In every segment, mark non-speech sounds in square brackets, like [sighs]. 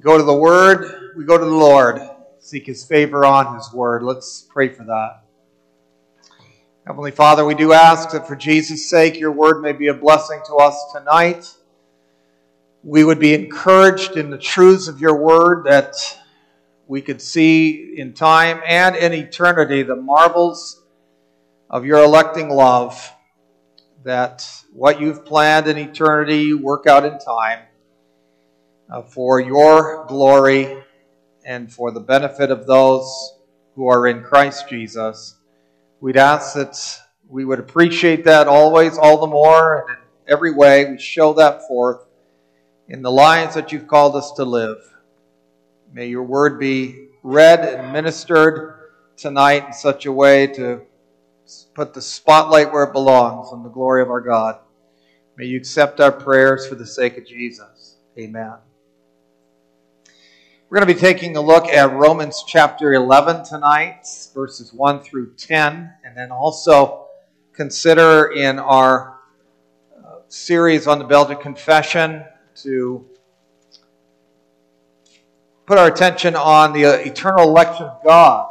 Go to the Word, we go to the Lord, seek His favor on His Word. Let's pray for that. Heavenly Father, we do ask that for Jesus' sake, your Word may be a blessing to us tonight. We would be encouraged in the truths of your Word that we could see in time and in eternity the marvels of your electing love, that what you've planned in eternity, you work out in time uh, for your glory and for the benefit of those who are in Christ Jesus. We'd ask that we would appreciate that always, all the more, and in every way we show that forth in the lives that you've called us to live. May your word be read and ministered tonight in such a way to put the spotlight where it belongs on the glory of our God. May you accept our prayers for the sake of Jesus. Amen. We're going to be taking a look at Romans chapter 11 tonight, verses 1 through 10, and then also consider in our uh, series on the Belgic Confession to put our attention on the uh, eternal election of God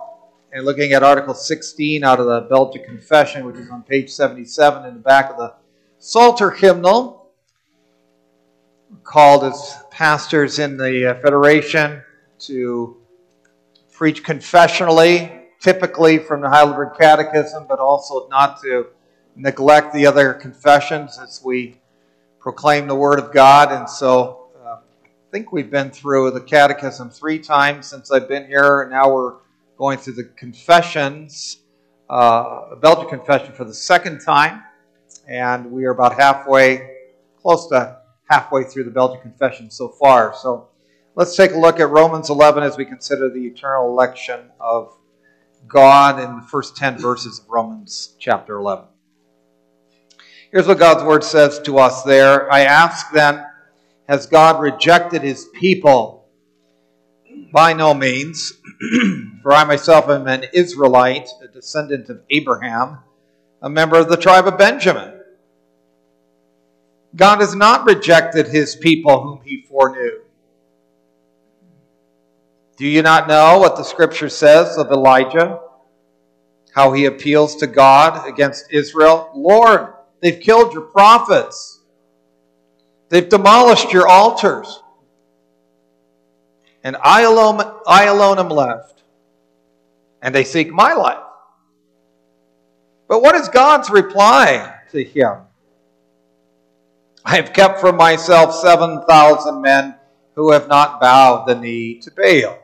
and looking at Article 16 out of the Belgic Confession, which is on page 77 in the back of the Psalter hymnal, called as pastors in the uh, Federation to preach confessionally, typically from the Heidelberg Catechism, but also not to neglect the other confessions as we proclaim the Word of God. And so uh, I think we've been through the Catechism three times since I've been here, and now we're going through the confessions, uh, Belgian confession for the second time. And we are about halfway, close to halfway through the Belgian confession so far. So Let's take a look at Romans 11 as we consider the eternal election of God in the first 10 verses of Romans chapter 11. Here's what God's word says to us there. I ask then, has God rejected his people? By no means, [clears throat] for I myself am an Israelite, a descendant of Abraham, a member of the tribe of Benjamin. God has not rejected his people whom he foreknew. Do you not know what the scripture says of Elijah? How he appeals to God against Israel? Lord, they've killed your prophets, they've demolished your altars, and I alone, I alone am left, and they seek my life. But what is God's reply to him? I have kept for myself 7,000 men who have not bowed the knee to Baal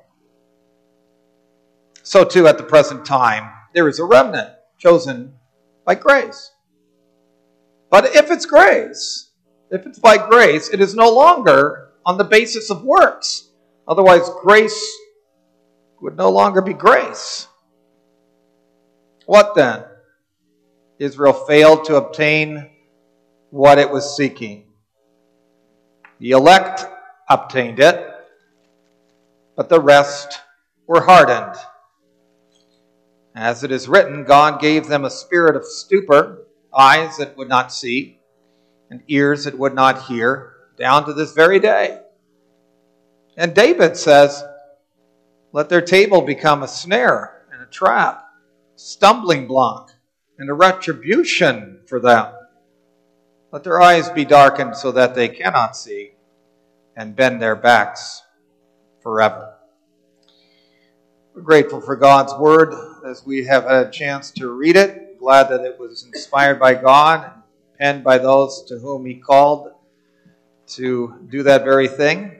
so too at the present time there is a remnant chosen by grace. But if it's grace, if it's by grace, it is no longer on the basis of works. Otherwise, grace would no longer be grace. What then? Israel failed to obtain what it was seeking. The elect obtained it, but the rest were hardened. As it is written, God gave them a spirit of stupor, eyes that would not see, and ears that would not hear, down to this very day. And David says, Let their table become a snare and a trap, stumbling block, and a retribution for them. Let their eyes be darkened so that they cannot see, and bend their backs forever. We're grateful for God's word as we have had a chance to read it. Glad that it was inspired by God and penned by those to whom He called to do that very thing.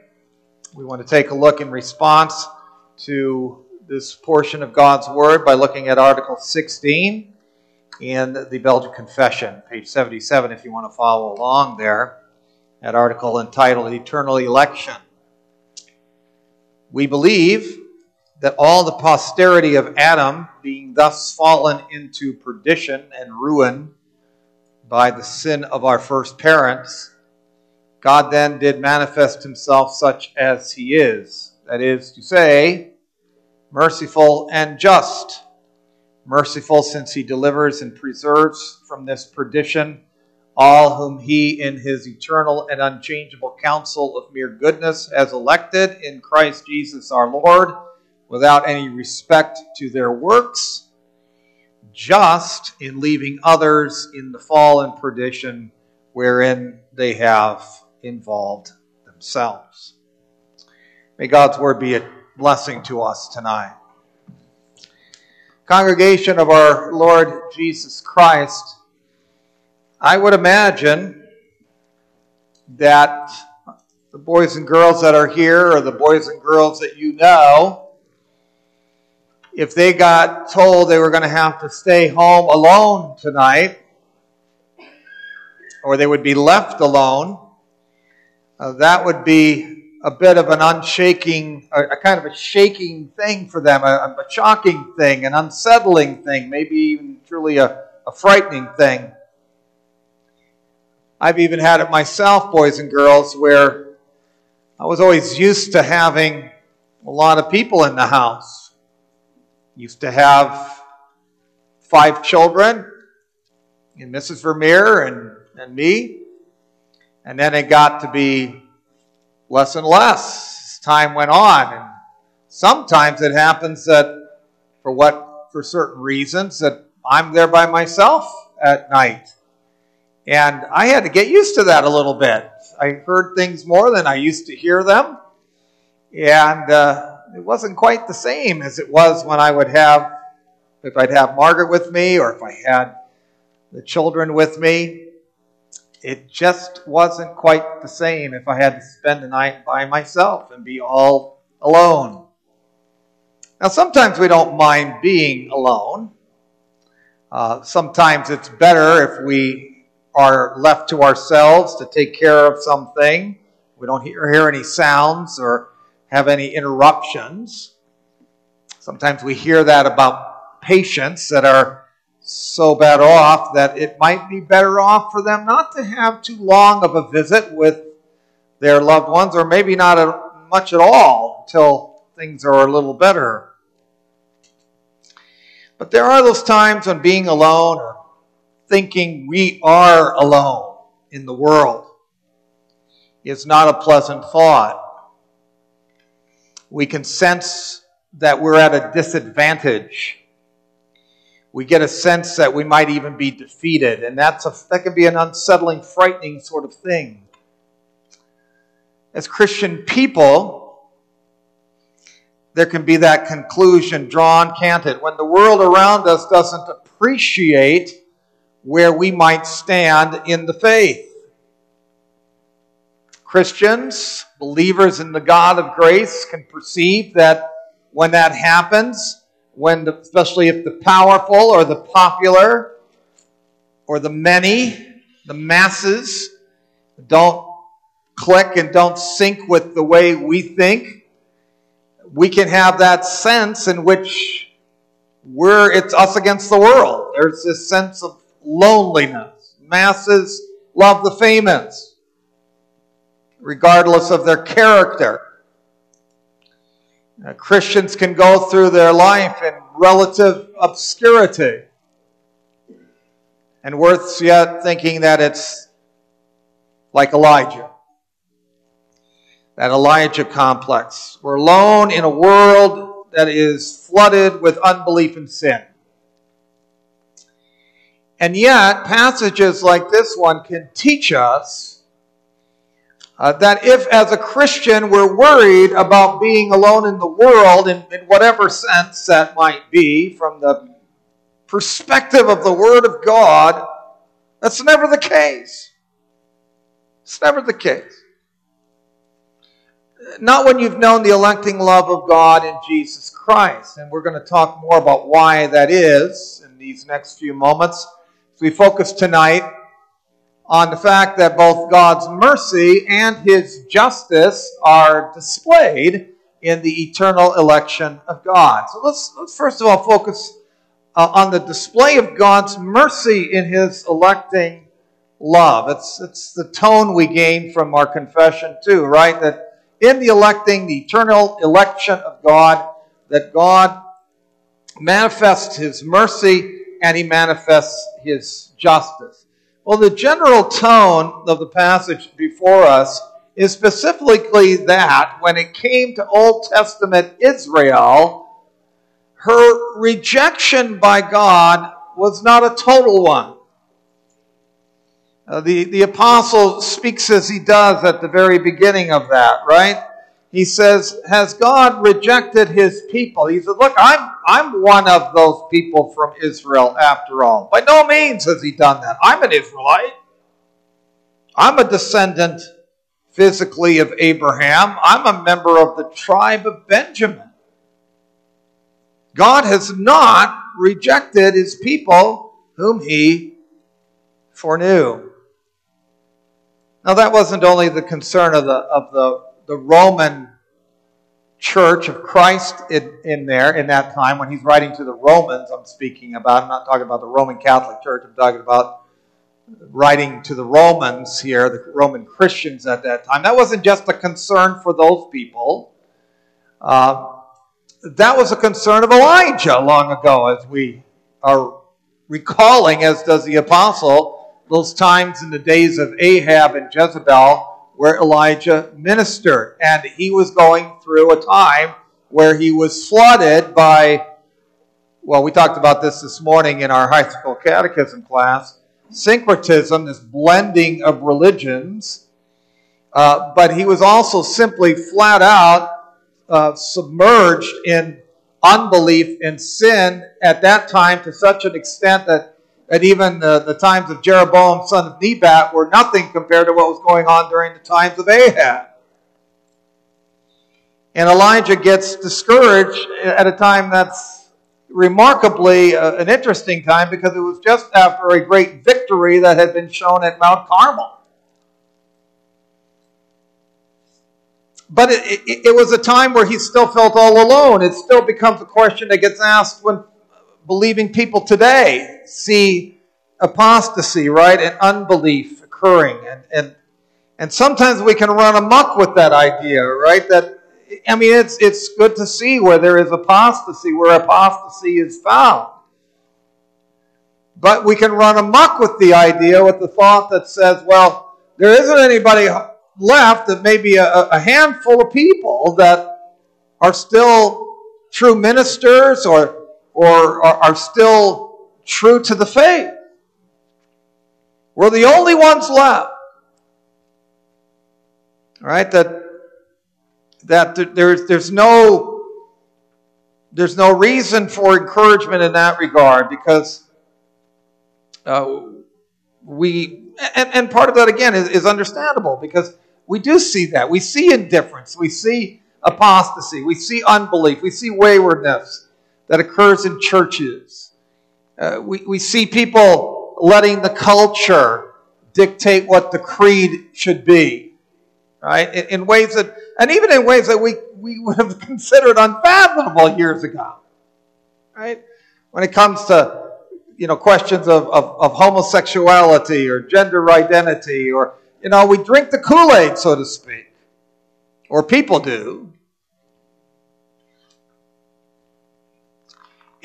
We want to take a look in response to this portion of God's Word by looking at Article 16 in the Belgian Confession, page 77, if you want to follow along there, that article entitled Eternal Election. We believe that all the posterity of Adam, being thus fallen into perdition and ruin by the sin of our first parents, God then did manifest himself such as he is. That is to say, merciful and just. Merciful since he delivers and preserves from this perdition all whom he in his eternal and unchangeable counsel of mere goodness has elected in Christ Jesus our Lord, without any respect to their works, just in leaving others in the fall and perdition wherein they have involved themselves. May God's word be a blessing to us tonight. Congregation of our Lord Jesus Christ, I would imagine that the boys and girls that are here, or the boys and girls that you know, if they got told they were going to have to stay home alone tonight, or they would be left alone, uh, that would be a bit of an unshaking, a, a kind of a shaking thing for them, a, a, shocking thing, an unsettling thing, maybe even truly a, a frightening thing. I've even had it myself, boys and girls, where I was always used to having a lot of people in the house. Used to have five children, and Mrs. Vermeer and, and me. And then it got to be less and less as time went on. And sometimes it happens that for what for certain reasons that I'm there by myself at night. And I had to get used to that a little bit. I heard things more than I used to hear them. And uh, it wasn't quite the same as it was when I would have, if I'd have Margaret with me or if I had the children with me it just wasn't quite the same if I had to spend the night by myself and be all alone. Now, sometimes we don't mind being alone. Uh, sometimes it's better if we are left to ourselves to take care of something. We don't hear, hear any sounds or have any interruptions. Sometimes we hear that about patients that are so bad off that it might be better off for them not to have too long of a visit with their loved ones, or maybe not a, much at all until things are a little better. But there are those times when being alone or thinking we are alone in the world is not a pleasant thought. We can sense that we're at a disadvantage we get a sense that we might even be defeated, and that's a, that can be an unsettling, frightening sort of thing. As Christian people, there can be that conclusion drawn, can't it? When the world around us doesn't appreciate where we might stand in the faith. Christians, believers in the God of grace, can perceive that when that happens, when the, especially if the powerful or the popular or the many, the masses, don't click and don't sync with the way we think, we can have that sense in which we're it's us against the world. There's this sense of loneliness. Masses love the famous, regardless of their character. Uh, Christians can go through their life in relative obscurity. And worth yet thinking that it's like Elijah. That Elijah complex. We're alone in a world that is flooded with unbelief and sin. And yet, passages like this one can teach us uh, that if, as a Christian, we're worried about being alone in the world, in, in whatever sense that might be, from the perspective of the Word of God, that's never the case. It's never the case. Not when you've known the electing love of God in Jesus Christ. And we're going to talk more about why that is in these next few moments. As we focus tonight on the fact that both God's mercy and his justice are displayed in the eternal election of God. So let's, let's first of all focus uh, on the display of God's mercy in his electing love. It's, it's the tone we gain from our confession, too, right? That in the electing, the eternal election of God, that God manifests his mercy and he manifests his justice. Well, the general tone of the passage before us is specifically that when it came to Old Testament Israel, her rejection by God was not a total one. Uh, the, the apostle speaks as he does at the very beginning of that, right? He says, Has God rejected his people? He said, Look, I'm, I'm one of those people from Israel after all. By no means has he done that. I'm an Israelite. I'm a descendant physically of Abraham. I'm a member of the tribe of Benjamin. God has not rejected his people whom he foreknew. Now, that wasn't only the concern of the, of the, the Roman church of Christ in, in there in that time when he's writing to the Romans, I'm speaking about. I'm not talking about the Roman Catholic Church, I'm talking about writing to the Romans here, the Roman Christians at that time. That wasn't just a concern for those people. Uh, that was a concern of Elijah long ago, as we are recalling, as does the apostle those times in the days of Ahab and Jezebel where Elijah ministered. And he was going through a time where he was flooded by, well, we talked about this this morning in our high school catechism class syncretism, this blending of religions. Uh, but he was also simply flat out uh, submerged in unbelief and sin at that time to such an extent that that even the, the times of Jeroboam, son of Nebat, were nothing compared to what was going on during the times of Ahab. And Elijah gets discouraged at a time that's remarkably uh, an interesting time because it was just after a great victory that had been shown at Mount Carmel. But it, it, it was a time where he still felt all alone. It still becomes a question that gets asked when believing people today see apostasy, right, and unbelief occurring. And, and, and sometimes we can run amok with that idea, right? That, I mean, it's, it's good to see where there is apostasy, where apostasy is found. But we can run amok with the idea, with the thought that says, well, there isn't anybody left, that maybe a, a handful of people that are still true ministers or or are, still true to the faith. We're the only ones left. Right, that that there's there's no there's no reason for encouragement in that regard because uh, we and, and part of that again is, is understandable because we do see that. We see indifference. We see apostasy. We see unbelief. We see waywardness that occurs in churches. Uh, we, we see people letting the culture dictate what the creed should be, right? In, in, ways that, and even in ways that we, we [laughs] would have considered unfathomable years ago, right? When it comes to, you know, questions of, of, of homosexuality or gender identity or, you know, we drink the Kool Aid, so to speak, or people do.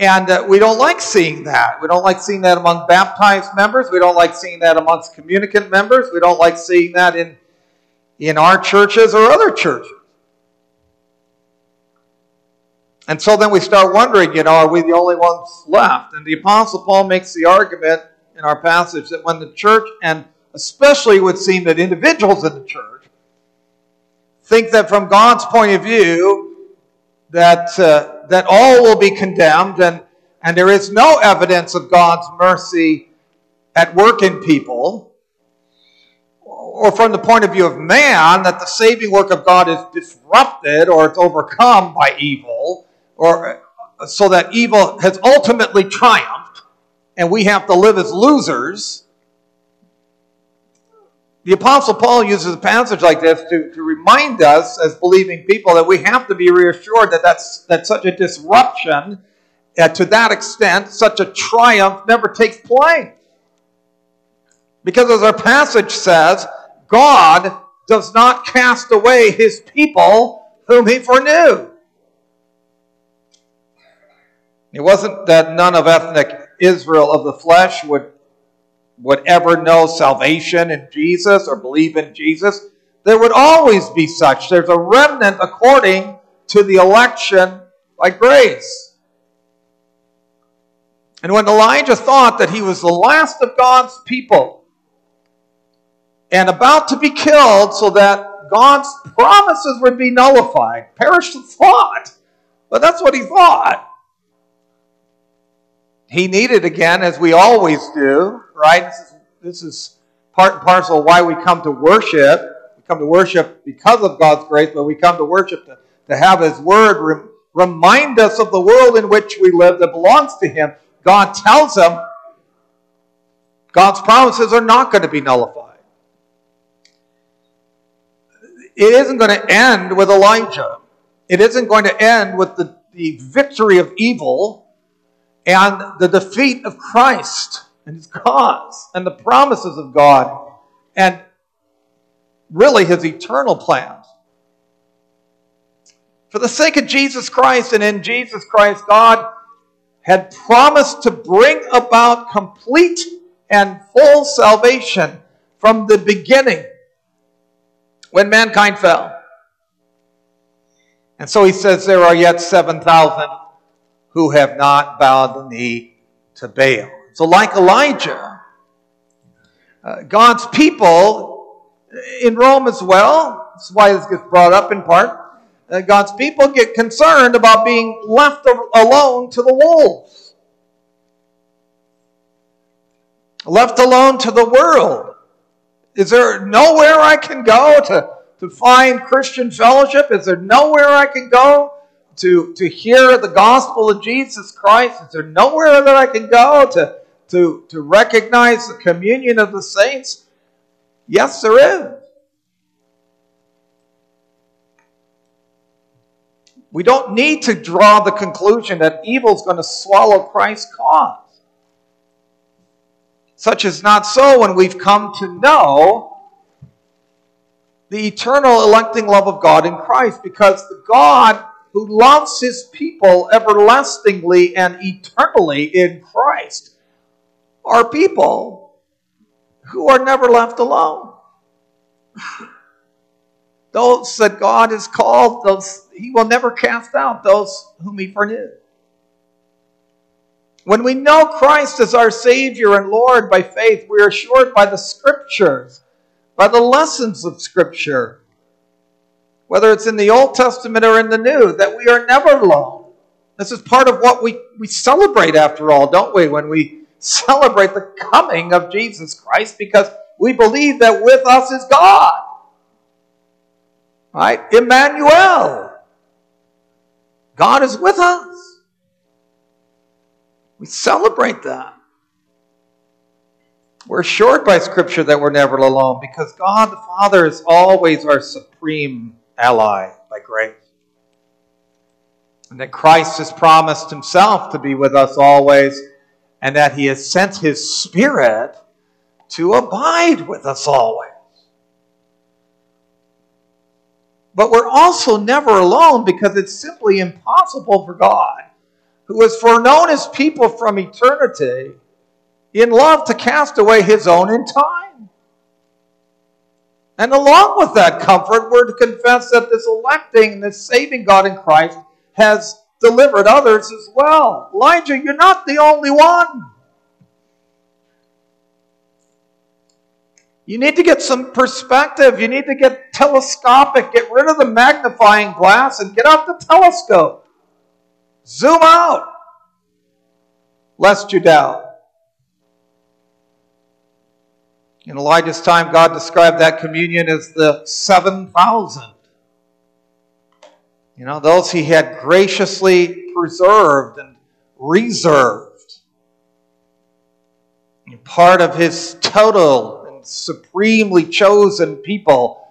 And uh, we don't like seeing that. We don't like seeing that among baptized members. We don't like seeing that amongst communicant members. We don't like seeing that in, in our churches or other churches. And so then we start wondering, you know, are we the only ones left? And the Apostle Paul makes the argument in our passage that when the church, and especially it would seem that individuals in the church, think that from God's point of view, that uh, that all will be condemned, and, and there is no evidence of God's mercy at work in people, or from the point of view of man, that the saving work of God is disrupted or it's overcome by evil, or so that evil has ultimately triumphed, and we have to live as losers. The Apostle Paul uses a passage like this to, to remind us, as believing people, that we have to be reassured that that's, that such a disruption, uh, to that extent, such a triumph never takes place. Because as our passage says, God does not cast away his people whom he foreknew. It wasn't that none of ethnic Israel of the flesh would would ever know salvation in Jesus or believe in Jesus. There would always be such. There's a remnant according to the election by grace. And when Elijah thought that he was the last of God's people and about to be killed so that God's promises would be nullified, perish the thought. But that's what he thought. He needed again, as we always do, right? This is, this is part and parcel why we come to worship. We come to worship because of God's grace, but we come to worship to, to have His Word rem, remind us of the world in which we live that belongs to Him. God tells him God's promises are not going to be nullified. It isn't going to end with Elijah. It isn't going to end with the, the victory of evil and the defeat of Christ and his cause and the promises of God and really his eternal plans. For the sake of Jesus Christ and in Jesus Christ, God had promised to bring about complete and full salvation from the beginning when mankind fell. And so he says there are yet 7,000 who have not bowed the knee to Baal. So, like Elijah, uh, God's people in Rome as well, that's why this gets brought up in part. Uh, God's people get concerned about being left alone to the wolves, left alone to the world. Is there nowhere I can go to, to find Christian fellowship? Is there nowhere I can go to, to hear the gospel of Jesus Christ? Is there nowhere that I can go to, to, to recognize the communion of the saints? Yes, there is. We don't need to draw the conclusion that evil is going to swallow Christ's cause. Such is not so when we've come to know the eternal electing love of God in Christ, because the God who loves his people everlastingly and eternally in Christ are people who are never left alone. [sighs] Those that God has called, those he will never cast out those whom he foreknew. When we know Christ as our Savior and Lord by faith, we are assured by the Scriptures, by the lessons of Scripture, whether it's in the Old Testament or in the New, that we are never alone. This is part of what we, we celebrate, after all, don't we, when we [laughs] celebrate the coming of Jesus Christ, because we believe that with us is God. Right? Emmanuel. God is with us. We celebrate that. We're assured by Scripture that we're never alone because God the Father is always our supreme ally by grace. And that Christ has promised himself to be with us always, and that he has sent his Spirit to abide with us always. But we're also never alone because it's simply impossible for God who has foreknown his people from eternity, in love to cast away his own in time. And along with that comfort, we're to confess that this electing, this saving God in Christ has delivered others as well. Elijah, you're not the only one. You need to get some perspective. You need to get telescopic. Get rid of the magnifying glass and get out the telescope. Zoom out, lest you doubt. In Elijah's time, God described that communion as the 7,000. You know, those he had graciously preserved and reserved. Part of his total and supremely chosen people,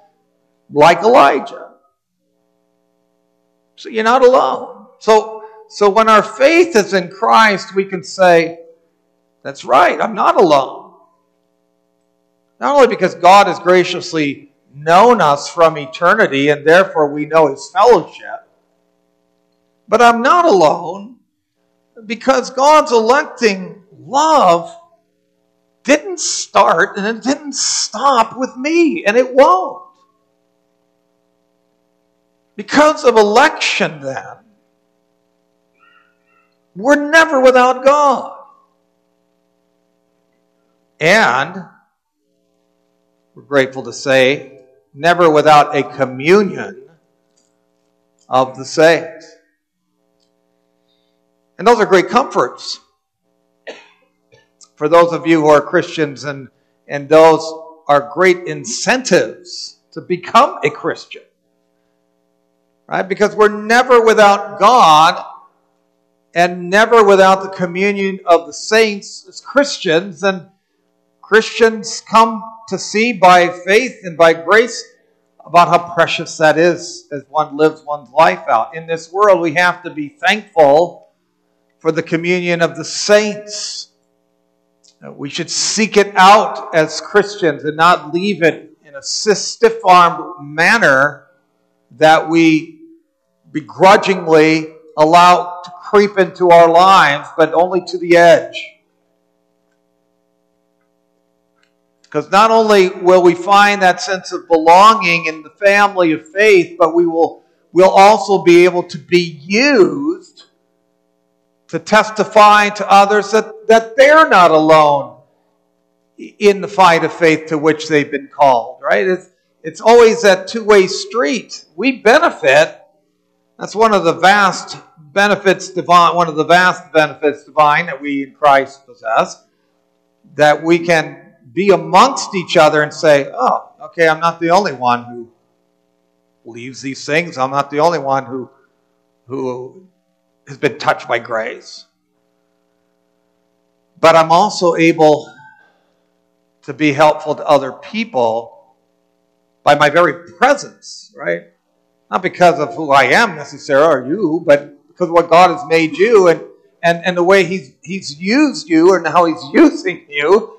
like Elijah. So you're not alone. So so when our faith is in Christ, we can say, That's right, I'm not alone. Not only because God has graciously known us from eternity and therefore we know his fellowship, but I'm not alone because God's electing love didn't start and it didn't stop with me, and it won't. Because of election, then, we're never without God. And we're grateful to say, never without a communion of the saints. And those are great comforts for those of you who are Christians, and, and those are great incentives to become a Christian. Right? Because we're never without God and never without the communion of the saints as Christians. And Christians come to see by faith and by grace about how precious that is as one lives one's life out. In this world, we have to be thankful for the communion of the saints we should seek it out as Christians and not leave it in a stiff armed manner that we begrudgingly allow to creep into our lives, but only to the edge. Because not only will we find that sense of belonging in the family of faith, but we will we'll also be able to be used to testify to others that, that they're not alone in the fight of faith to which they've been called, right? It's, it's always that two way street. We benefit. That's one of the vast benefits divine, one of the vast benefits divine that we in Christ possess, that we can be amongst each other and say, oh, okay, I'm not the only one who believes these things. I'm not the only one who, who has been touched by grace. But I'm also able to be helpful to other people by my very presence, right? Not because of who I am necessarily or you, but because of what God has made you and, and, and the way he's, he's used you and how He's [laughs] using you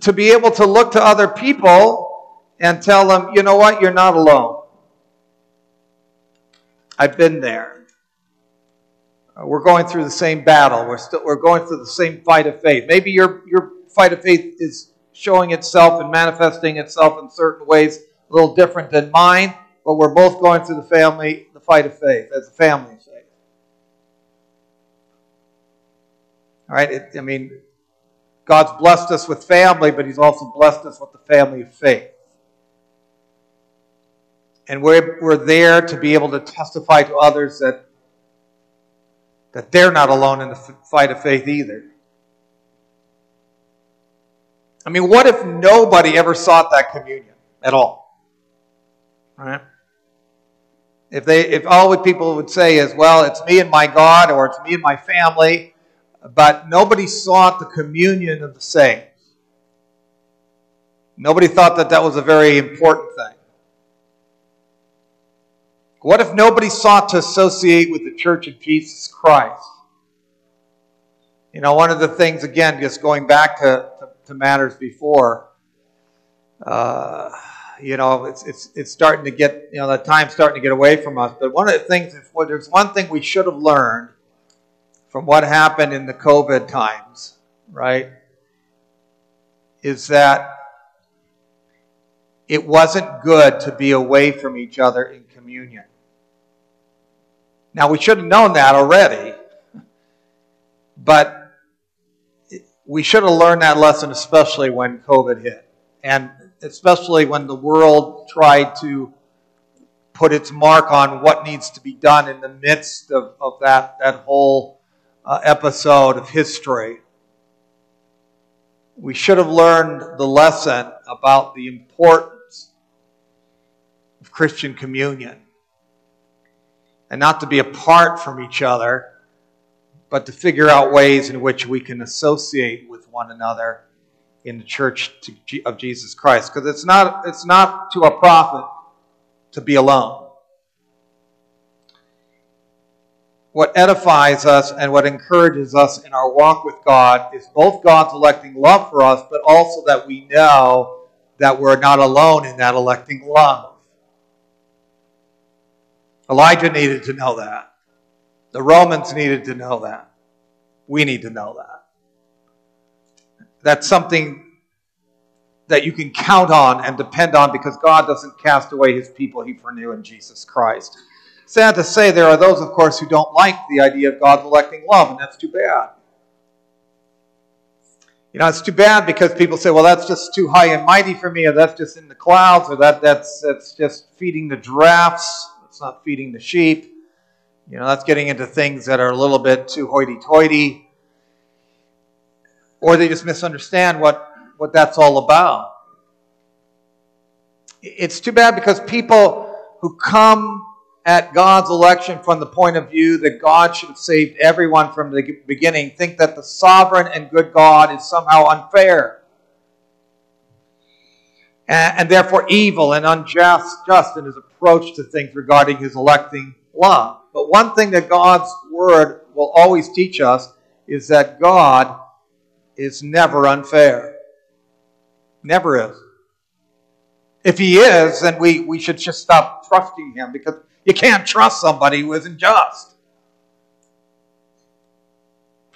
to be able to look to other people and tell them, you know what, you're not alone. I've been there. Uh, we're going through the same battle. We're still we're going through the same fight of faith. Maybe your your fight of faith is showing itself and manifesting itself in certain ways a little different than mine, but we're both going through the family the fight of faith as a family. All right, it, I mean, God's blessed us with family, but He's also blessed us with the family of faith. And we're, we're there to be able to testify to others that that they're not alone in the fight of faith either. I mean, what if nobody ever sought that communion at all? Right? If they, if all the people would say is, "Well, it's me and my God," or "It's me and my family," but nobody sought the communion of the saints. Nobody thought that that was a very important thing. What if nobody sought to associate with the Church of Jesus Christ? You know, one of the things, again, just going back to, to, to matters before, uh, you know, it's, it's, it's starting to get, you know, the time's starting to get away from us. But one of the things, if well, there's one thing we should have learned from what happened in the COVID times, right, is that it wasn't good to be away from each other in communion. Now, we should have known that already, but we should have learned that lesson, especially when COVID hit. And especially when the world tried to put its mark on what needs to be done in the midst of, of that, that whole uh, episode of history. We should have learned the lesson about the importance of Christian communion and not to be apart from each other, but to figure out ways in which we can associate with one another in the church of Jesus Christ. Because it's not, it's not to a profit to be alone. What edifies us and what encourages us in our walk with God is both God's electing love for us, but also that we know that we're not alone in that electing love. Elijah needed to know that. The Romans needed to know that. We need to know that. that's something that you can count on and depend on because God doesn't cast away his people he foreknew in Jesus Christ. Sad to say, there are those, of course, who don't like the idea of God's electing love, and that's too bad. You know, it's too bad because people say, well, that's just too high and mighty for me, or that's just in the clouds, or that, that's, that's just feeding the giraffes, it's not feeding the sheep. You know, that's getting into things that are a little bit too hoity toity. Or they just misunderstand what, what that's all about. It's too bad because people who come at God's election from the point of view that God should have saved everyone from the beginning think that the sovereign and good God is somehow unfair and, and therefore evil and unjust just in his approach to things regarding his electing love. But one thing that God's word will always teach us is that God is never unfair. Never is. If he is, then we, we should just stop trusting him because you can't trust somebody who isn't just.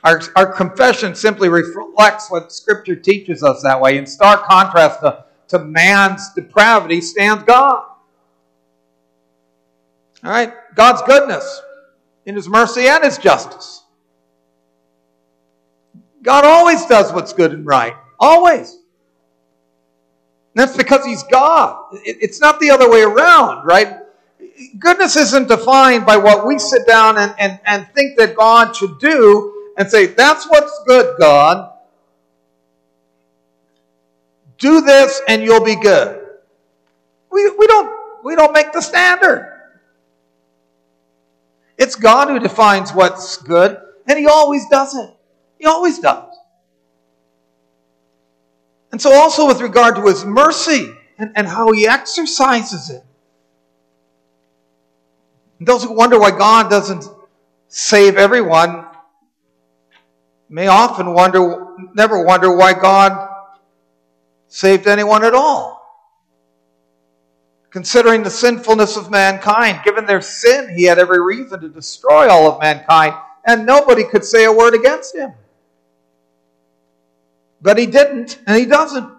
Our, our confession simply reflects what Scripture teaches us that way. In stark contrast to, to man's depravity stands God. All right? God's goodness in His mercy and His justice. God always does what's good and right. Always. And that's because He's God. It's not the other way around, right? Goodness isn't defined by what we sit down and, and, and think that God should do and say, that's what's good, God. Do this and you'll be good. We, we, don't, we don't make the standard. It's God who defines what's good, and He always does it. He always does. And so, also with regard to His mercy and, and how He exercises it. Those who wonder why God doesn't save everyone may often wonder, never wonder why God saved anyone at all. Considering the sinfulness of mankind, given their sin, he had every reason to destroy all of mankind, and nobody could say a word against him. But he didn't, and he doesn't.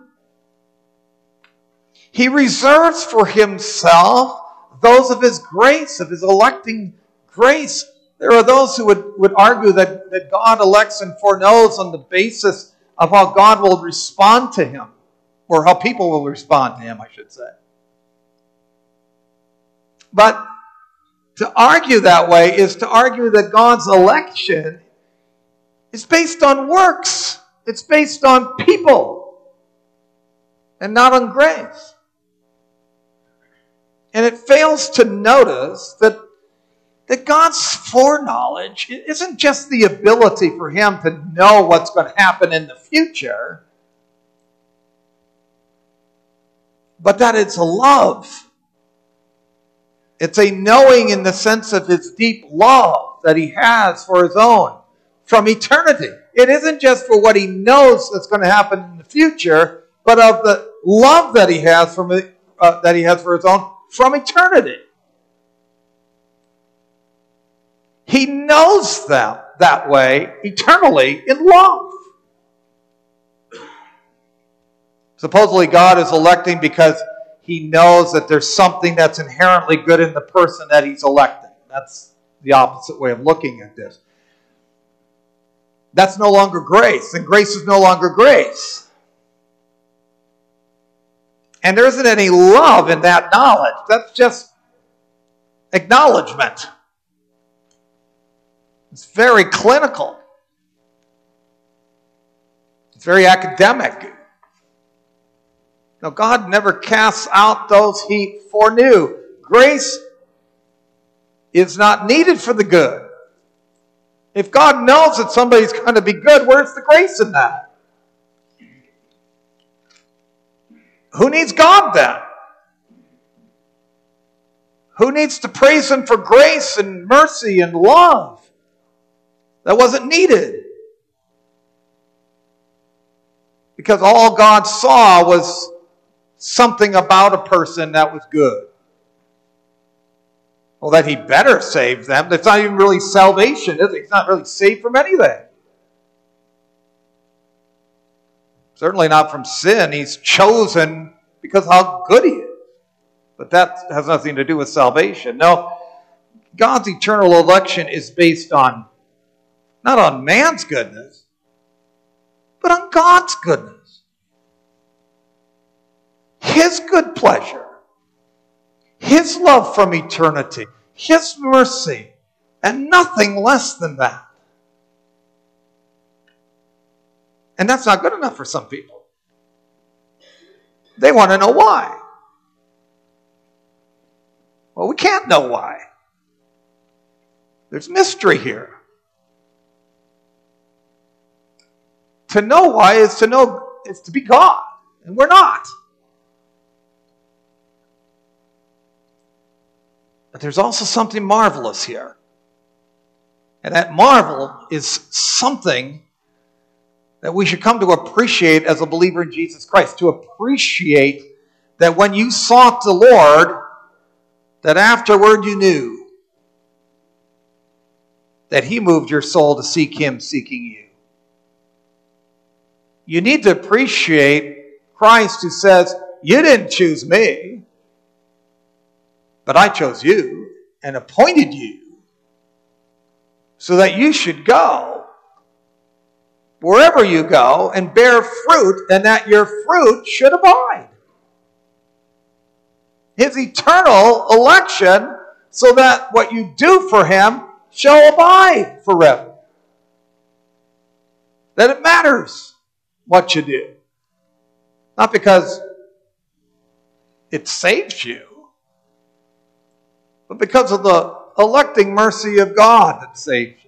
He reserves for himself those of his grace, of his electing grace. There are those who would, would argue that, that God elects and foreknows on the basis of how God will respond to him, or how people will respond to him, I should say. But to argue that way is to argue that God's election is based on works, it's based on people, and not on grace. And it fails to notice that, that God's foreknowledge isn't just the ability for Him to know what's going to happen in the future, but that it's love. It's a knowing in the sense of His deep love that He has for His own from eternity. It isn't just for what He knows that's going to happen in the future, but of the love that He has from uh, that He has for His own from eternity. He knows them that way eternally in love. Supposedly, God is electing because he knows that there's something that's inherently good in the person that he's electing. That's the opposite way of looking at this. That's no longer grace, and grace is no longer grace. And there isn't any love in that knowledge. That's just acknowledgement. It's very clinical. It's very academic. Now, God never casts out those he foreknew. Grace is not needed for the good. If God knows that somebody's going to be good, where's the grace in that? Who needs God then? Who needs to praise Him for grace and mercy and love? That wasn't needed. Because all God saw was something about a person that was good. Well, that He better save them. That's not even really salvation, is it? He's not really saved from anything. Certainly not from sin. He's chosen because how good he is. But that has nothing to do with salvation. No, God's eternal election is based on not on man's goodness, but on God's goodness. His good pleasure, His love from eternity, His mercy, and nothing less than that. And that's not good enough for some people. They want to know why. Well, we can't know why. There's mystery here. To know why is to know is to be God, and we're not. But there's also something marvelous here. And that marvel is something that we should come to appreciate as a believer in Jesus Christ. To appreciate that when you sought the Lord, that afterward you knew that He moved your soul to seek Him, seeking you. You need to appreciate Christ who says, You didn't choose me, but I chose you and appointed you so that you should go wherever you go and bear fruit, and that your fruit should abide. His eternal election, so that what you do for him shall abide forever. That it matters what you do. Not because it saves you, but because of the electing mercy of God that saves you.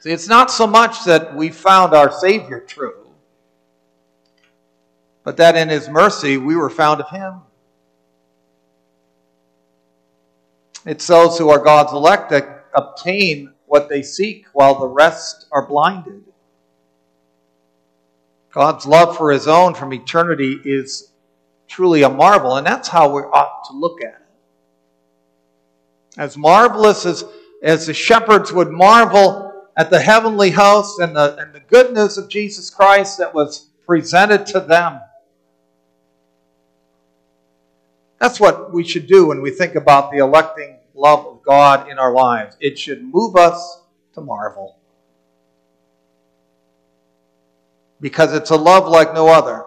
See, it's not so much that we found our Savior true, but that in His mercy we were found of Him. It's those who are God's elect that obtain what they seek while the rest are blinded. God's love for His own from eternity is truly a marvel, and that's how we ought to look at it. As marvelous as, as the shepherds would marvel at the heavenly host and the, and the good news of Jesus Christ that was presented to them. That's what we should do when we think about the electing love of God in our lives. It should move us to marvel. Because it's a love like no other.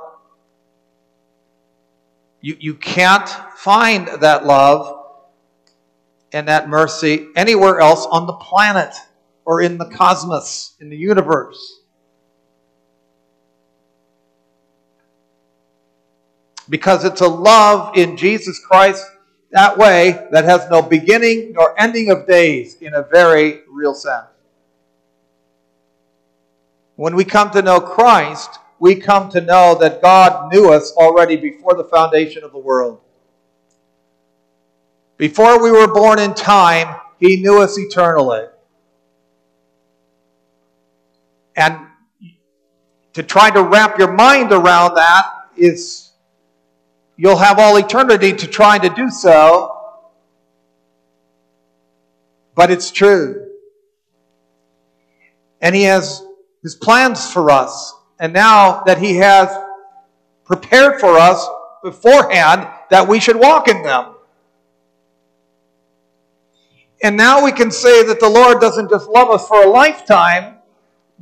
You, you can't find that love and that mercy anywhere else on the planet or in the cosmos, in the universe. Because it's a love in Jesus Christ that way that has no beginning nor ending of days in a very real sense. When we come to know Christ, we come to know that God knew us already before the foundation of the world. Before we were born in time, He knew us eternally. And to try to wrap your mind around that is you'll have all eternity to try to do so. But it's true. And He has His plans for us. And now that He has prepared for us beforehand, that we should walk in them. And now we can say that the Lord doesn't just love us for a lifetime,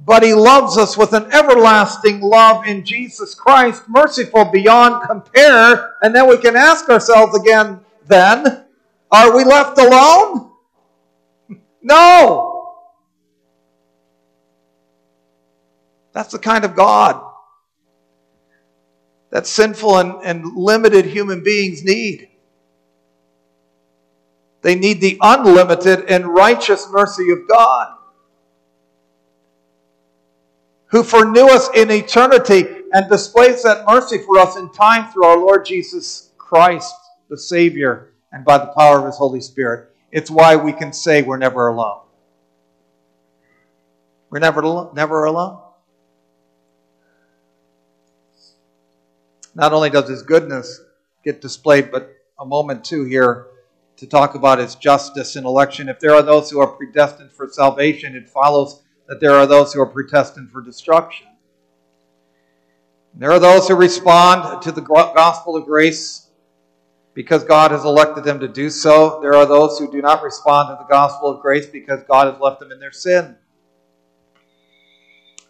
but he loves us with an everlasting love in Jesus Christ, merciful beyond compare. And then we can ask ourselves again, then, are we left alone? [laughs] No. That's the kind of God that sinful and, and limited human beings need. They need the unlimited and righteous mercy of God who foreknew us in eternity and displays that mercy for us in time through our Lord Jesus Christ, the Savior, and by the power of His Holy Spirit. It's why we can say we're never alone. We're never, never alone. Not only does His goodness get displayed, but a moment too here to talk about His justice in election. If there are those who are predestined for salvation, it follows that there are those who are predestined for destruction. There are those who respond to the gospel of grace because God has elected them to do so. There are those who do not respond to the gospel of grace because God has left them in their sin.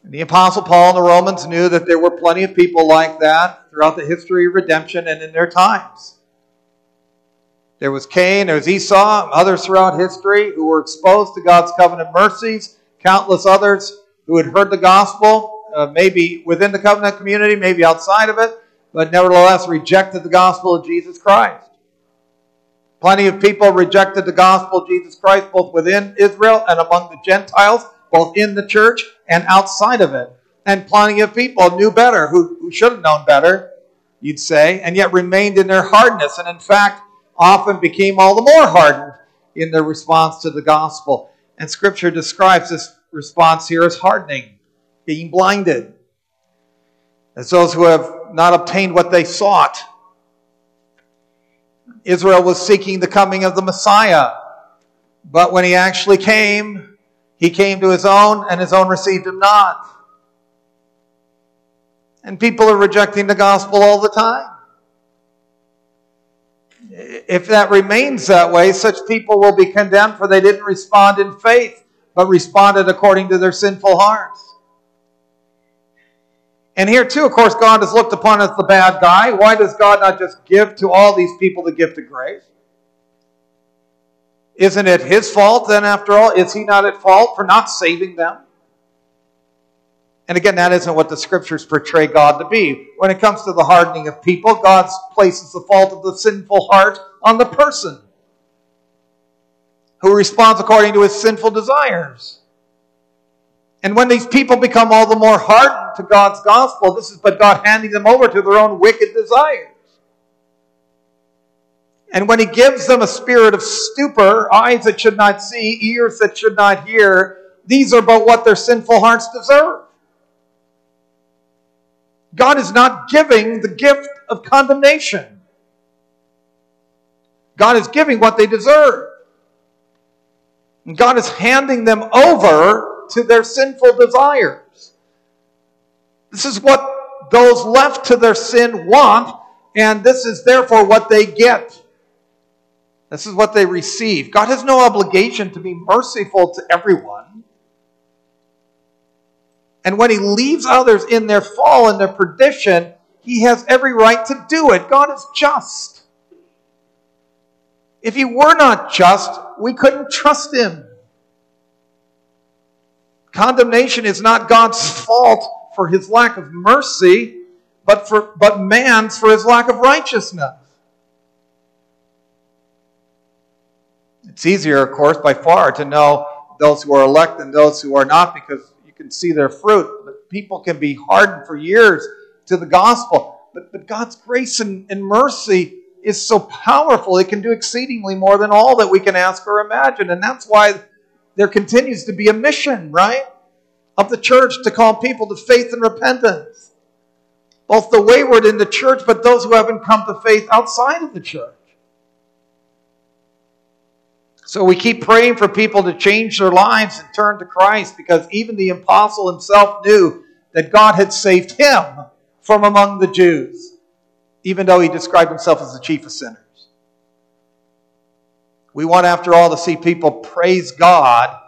And the Apostle Paul and the Romans knew that there were plenty of people like that throughout the history of redemption and in their times. There was Cain, there was Esau, others throughout history who were exposed to God's covenant mercies, countless others who had heard the gospel, uh, maybe within the covenant community, maybe outside of it, but nevertheless rejected the gospel of Jesus Christ. Plenty of people rejected the gospel of Jesus Christ both within Israel and among the Gentiles, both in the church and outside of it. And plenty of people knew better, who, who should have known better, you'd say, and yet remained in their hardness, and in fact, often became all the more hardened in their response to the gospel. And Scripture describes this response here as hardening, being blinded, as those who have not obtained what they sought. Israel was seeking the coming of the Messiah, but when he actually came, he came to his own, and his own received him not. And people are rejecting the gospel all the time. If that remains that way, such people will be condemned for they didn't respond in faith, but responded according to their sinful hearts. And here, too, of course, God is looked upon as the bad guy. Why does God not just give to all these people the gift of grace? Isn't it his fault then, after all? Is he not at fault for not saving them? And again, that isn't what the scriptures portray God to be. When it comes to the hardening of people, God places the fault of the sinful heart on the person who responds according to his sinful desires. And when these people become all the more hardened to God's gospel, this is but God handing them over to their own wicked desires. And when He gives them a spirit of stupor, eyes that should not see, ears that should not hear, these are but what their sinful hearts deserve. God is not giving the gift of condemnation. God is giving what they deserve. And God is handing them over to their sinful desires. This is what those left to their sin want, and this is therefore what they get. This is what they receive. God has no obligation to be merciful to everyone. And when He leaves others in their fall and their perdition, He has every right to do it. God is just. If He were not just, we couldn't trust Him. Condemnation is not God's fault for his lack of mercy, but, for, but man's for his lack of righteousness. It's easier, of course, by far to know those who are elect and those who are not because can see their fruit. But people can be hardened for years to the gospel. But, but God's grace and, and mercy is so powerful, it can do exceedingly more than all that we can ask or imagine. And that's why there continues to be a mission, right? Of the church to call people to faith and repentance. Both the wayward in the church, but those who haven't come to faith outside of the church. So we keep praying for people to change their lives and turn to Christ because even the apostle himself knew that God had saved him from among the Jews, even though he described himself as the chief of sinners. We want, after all, to see people praise God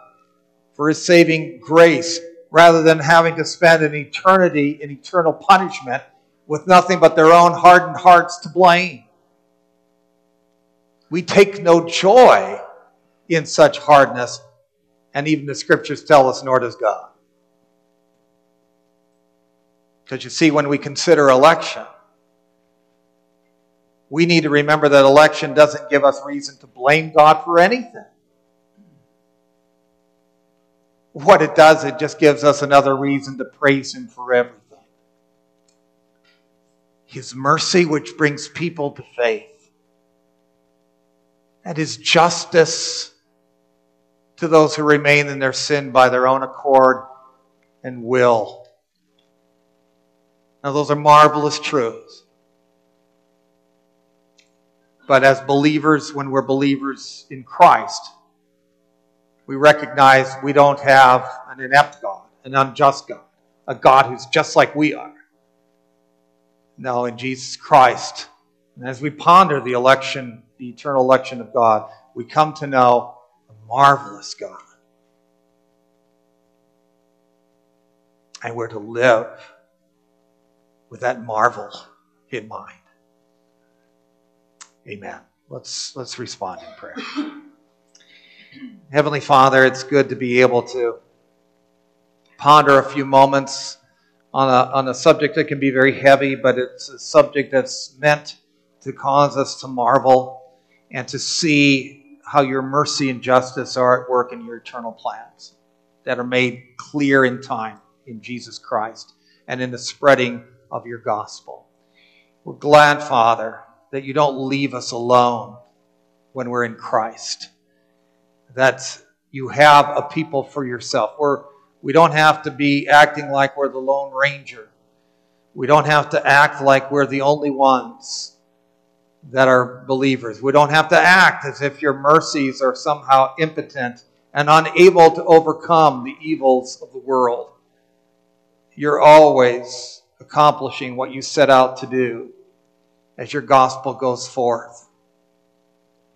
for his saving grace rather than having to spend an eternity in eternal punishment with nothing but their own hardened hearts to blame. We take no joy in such hardness, and even the scriptures tell us, nor does God. Because you see, when we consider election, we need to remember that election doesn't give us reason to blame God for anything. What it does, it just gives us another reason to praise Him for everything. His mercy, which brings people to faith, and His justice to those who remain in their sin by their own accord and will. Now, those are marvelous truths. But as believers, when we're believers in Christ, We recognize we don't have an inept God, an unjust God, a God who's just like we are. No, in Jesus Christ. And as we ponder the election, the eternal election of God, we come to know marvelous God. And we're to live with that marvel in mind. Amen. Let's, let's respond in prayer. Heavenly Father, it's good to be able to ponder a few moments on a, on a subject that can be very heavy, but it's a subject that's meant to cause us to marvel and to see how your mercy and justice are at work in your eternal plans that are made clear in time in Jesus Christ and in the spreading of your gospel. We're glad, Father, that you don't leave us alone when we're in Christ, that you have a people for yourself. We're, we don't have to be acting like we're the Lone Ranger. We don't have to act like we're the only ones that are believers. We don't have to act as if your mercies are somehow impotent and unable to overcome the evils of the world. You're always accomplishing what you set out to do as your gospel goes forth.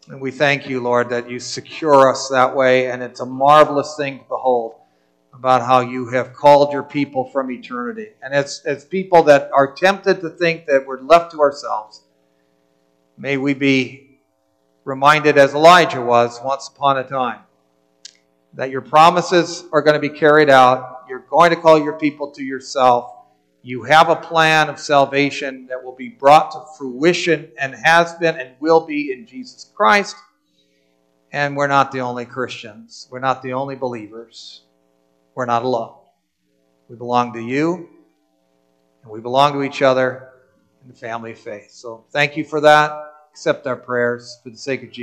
And we thank you, Lord, that you secure us that way, and it's a marvelous thing to behold about how you have called your people from eternity. And as, as people that are tempted to think that we're left to ourselves, may we be reminded, as Elijah was once upon a time, that your promises are going to be carried out. You're going to call your people to yourself. You have a plan of salvation that will be brought to fruition and has been and will be in Jesus Christ. And we're not the only Christians. We're not the only believers. We're not alone. We belong to you, and we belong to each other the family faith. So thank you for that. Accept our prayers for the sake of Jesus.